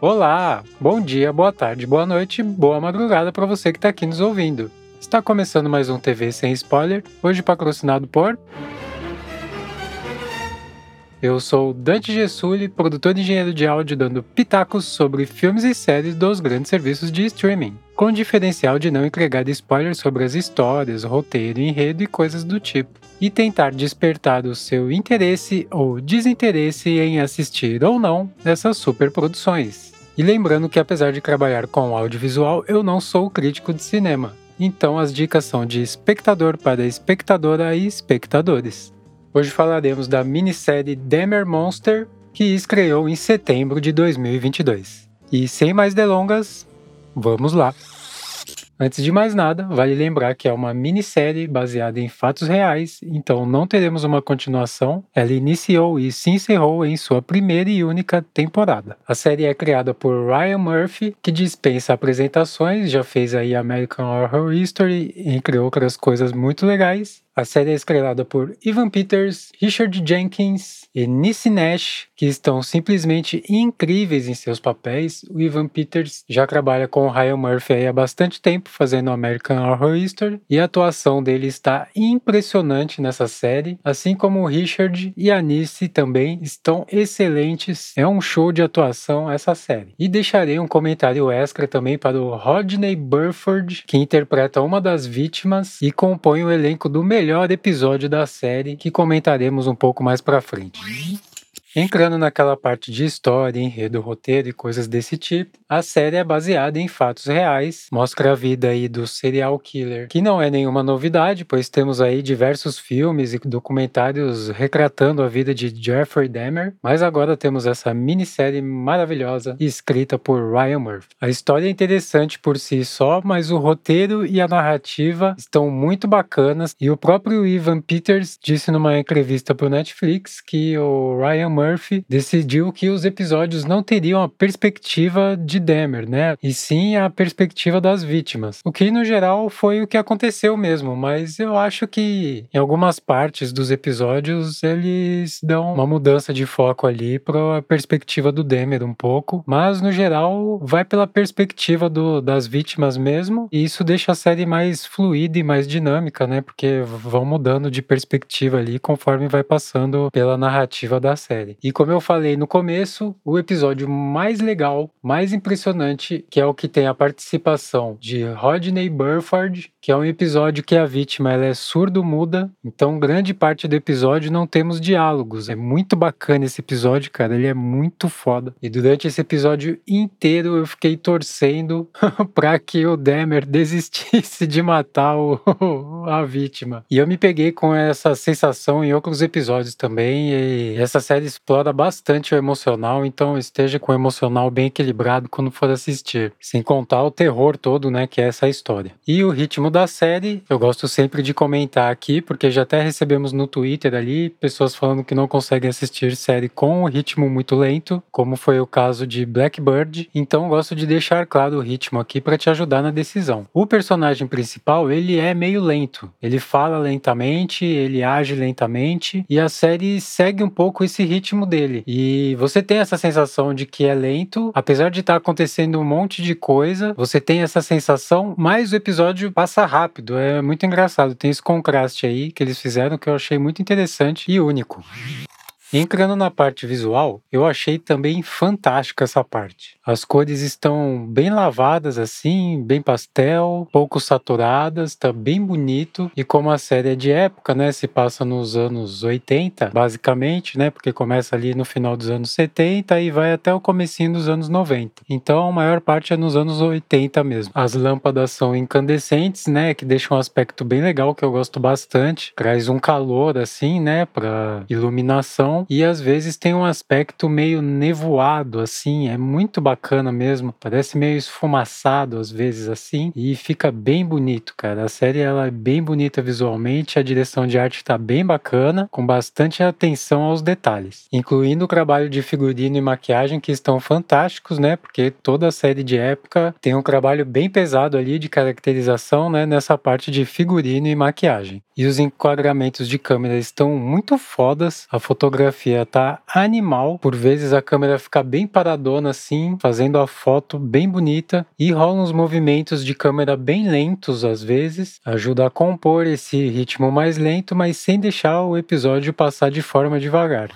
Olá, bom dia, boa tarde, boa noite, boa madrugada para você que está aqui nos ouvindo. Está começando mais um TV sem spoiler, hoje patrocinado por. Eu sou Dante Gessulli, produtor e engenheiro de áudio, dando pitacos sobre filmes e séries dos grandes serviços de streaming, com o diferencial de não entregar spoilers sobre as histórias, roteiro, enredo e coisas do tipo, e tentar despertar o seu interesse ou desinteresse em assistir ou não essas superproduções. E lembrando que apesar de trabalhar com audiovisual, eu não sou crítico de cinema. Então as dicas são de espectador para espectadora e espectadores. Hoje falaremos da minissérie Demer Monster, que estreou em setembro de 2022. E sem mais delongas, vamos lá! Antes de mais nada, vale lembrar que é uma minissérie baseada em fatos reais, então não teremos uma continuação. Ela iniciou e se encerrou em sua primeira e única temporada. A série é criada por Ryan Murphy, que dispensa apresentações, já fez aí American Horror History, entre outras coisas muito legais. A série é estrelada por Ivan Peters, Richard Jenkins e Nissi Nash, que estão simplesmente incríveis em seus papéis. O Ivan Peters já trabalha com o Ryan Murphy há bastante tempo fazendo American Horror History e a atuação dele está impressionante nessa série, assim como o Richard e a Nissi também estão excelentes. É um show de atuação essa série. E deixarei um comentário extra também para o Rodney Burford, que interpreta uma das vítimas e compõe o elenco do melhor melhor episódio da série que comentaremos um pouco mais pra frente. Entrando naquela parte de história, enredo, roteiro e coisas desse tipo, a série é baseada em fatos reais, mostra a vida aí do serial killer, que não é nenhuma novidade, pois temos aí diversos filmes e documentários retratando a vida de Jeffrey Dahmer, mas agora temos essa minissérie maravilhosa escrita por Ryan Murphy. A história é interessante por si só, mas o roteiro e a narrativa estão muito bacanas e o próprio Ivan Peters disse numa entrevista para o Netflix que o Ryan Murphy decidiu que os episódios não teriam a perspectiva de Demer, né? E sim a perspectiva das vítimas. O que no geral foi o que aconteceu mesmo, mas eu acho que em algumas partes dos episódios eles dão uma mudança de foco ali para a perspectiva do Demer um pouco, mas no geral vai pela perspectiva do, das vítimas mesmo, e isso deixa a série mais fluida e mais dinâmica, né? Porque vão mudando de perspectiva ali conforme vai passando pela narrativa da série. E como eu falei no começo, o episódio mais legal, mais impressionante, que é o que tem a participação de Rodney Burford, que é um episódio que a vítima ela é surdo-muda, então grande parte do episódio não temos diálogos. É muito bacana esse episódio, cara, ele é muito foda. E durante esse episódio inteiro eu fiquei torcendo para que o Demer desistisse de matar o, a vítima. E eu me peguei com essa sensação em outros episódios também, e essa série explora bastante o emocional, então esteja com o emocional bem equilibrado quando for assistir. Sem contar o terror todo, né, que é essa história. E o ritmo da série, eu gosto sempre de comentar aqui, porque já até recebemos no Twitter ali pessoas falando que não conseguem assistir série com um ritmo muito lento, como foi o caso de Blackbird. Então gosto de deixar claro o ritmo aqui para te ajudar na decisão. O personagem principal, ele é meio lento. Ele fala lentamente, ele age lentamente e a série segue um pouco esse ritmo ritmo dele. E você tem essa sensação de que é lento, apesar de estar tá acontecendo um monte de coisa, você tem essa sensação, mas o episódio passa rápido. É muito engraçado. Tem esse contraste aí que eles fizeram que eu achei muito interessante e único. Entrando na parte visual, eu achei também fantástica essa parte. As cores estão bem lavadas assim, bem pastel, pouco saturadas, tá bem bonito. E como a série é de época, né, se passa nos anos 80, basicamente, né, porque começa ali no final dos anos 70 e vai até o comecinho dos anos 90. Então a maior parte é nos anos 80 mesmo. As lâmpadas são incandescentes, né, que deixam um aspecto bem legal que eu gosto bastante. Traz um calor assim, né, para iluminação e às vezes tem um aspecto meio nevoado, assim, é muito bacana mesmo. Parece meio esfumaçado às vezes, assim, e fica bem bonito, cara. A série ela é bem bonita visualmente, a direção de arte tá bem bacana, com bastante atenção aos detalhes, incluindo o trabalho de figurino e maquiagem que estão fantásticos, né? Porque toda a série de época tem um trabalho bem pesado ali de caracterização, né? Nessa parte de figurino e maquiagem. E os enquadramentos de câmera estão muito fodas. A fotografia tá animal, por vezes a câmera fica bem paradona assim, fazendo a foto bem bonita e rolam uns movimentos de câmera bem lentos às vezes, ajuda a compor esse ritmo mais lento, mas sem deixar o episódio passar de forma devagar.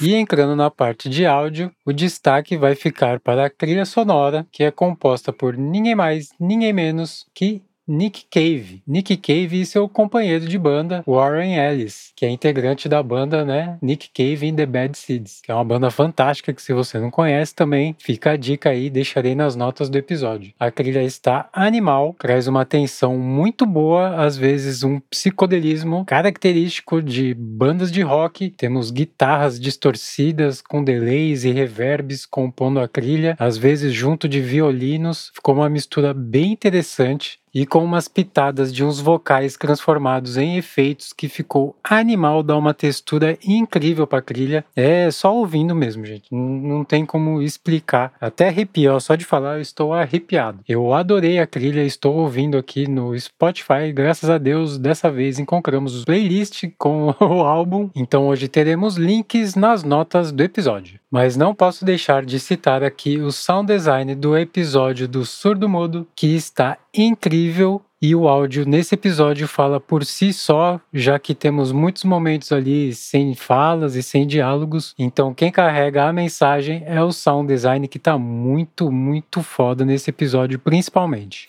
E entrando na parte de áudio, o destaque vai ficar para a trilha sonora, que é composta por ninguém mais, ninguém menos que Nick Cave. Nick Cave e seu companheiro de banda, Warren Ellis, que é integrante da banda, né, Nick Cave in the Bad Seeds, que é uma banda fantástica que se você não conhece também, fica a dica aí, deixarei nas notas do episódio. A trilha está animal, traz uma tensão muito boa, às vezes um psicodelismo característico de bandas de rock. Temos guitarras distorcidas com delays e reverbs compondo a trilha, às vezes junto de violinos. Ficou uma mistura bem interessante e com umas pitadas de uns vocais transformados em efeitos que ficou animal, dá uma textura incrível pra trilha. É só ouvindo mesmo, gente. Não tem como explicar. Até arrepia, ó, só de falar eu estou arrepiado. Eu adorei a trilha, estou ouvindo aqui no Spotify. Graças a Deus, dessa vez encontramos o playlist com o álbum. Então hoje teremos links nas notas do episódio. Mas não posso deixar de citar aqui o sound design do episódio do Surdo Mudo, que está incrível e o áudio nesse episódio fala por si só, já que temos muitos momentos ali sem falas e sem diálogos. Então, quem carrega a mensagem é o sound design que tá muito, muito foda nesse episódio, principalmente.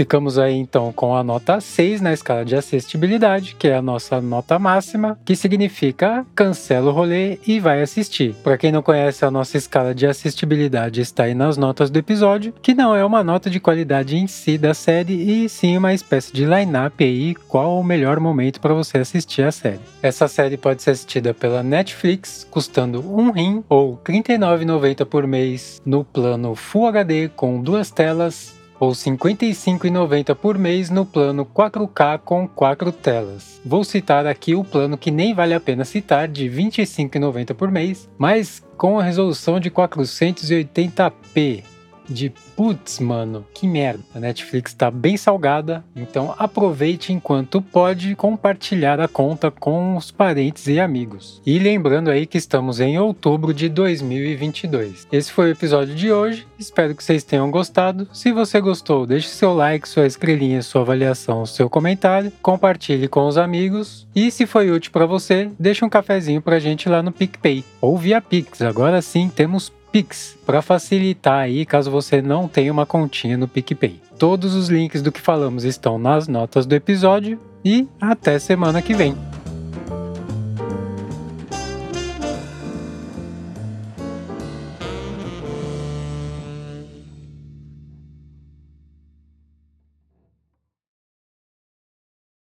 Ficamos aí então com a nota 6 na escala de assistibilidade, que é a nossa nota máxima, que significa cancela o rolê e vai assistir. Para quem não conhece, a nossa escala de assistibilidade está aí nas notas do episódio, que não é uma nota de qualidade em si da série, e sim uma espécie de line-up aí, qual o melhor momento para você assistir a série. Essa série pode ser assistida pela Netflix, custando um rim ou R$ 39,90 por mês no plano Full HD com duas telas ou R$ 55,90 por mês no plano 4K com 4 telas. Vou citar aqui o plano que nem vale a pena citar, de R$ 25,90 por mês, mas com a resolução de 480p de putz, mano, que merda. A Netflix tá bem salgada, então aproveite enquanto pode compartilhar a conta com os parentes e amigos. E lembrando aí que estamos em outubro de 2022. Esse foi o episódio de hoje, espero que vocês tenham gostado. Se você gostou, deixe seu like, sua estrelinha, sua avaliação, seu comentário, compartilhe com os amigos e se foi útil para você, deixe um cafezinho pra gente lá no PicPay ou via Pix. Agora sim temos Pix, para facilitar aí caso você não tenha uma continha no PicPay. Todos os links do que falamos estão nas notas do episódio e até semana que vem.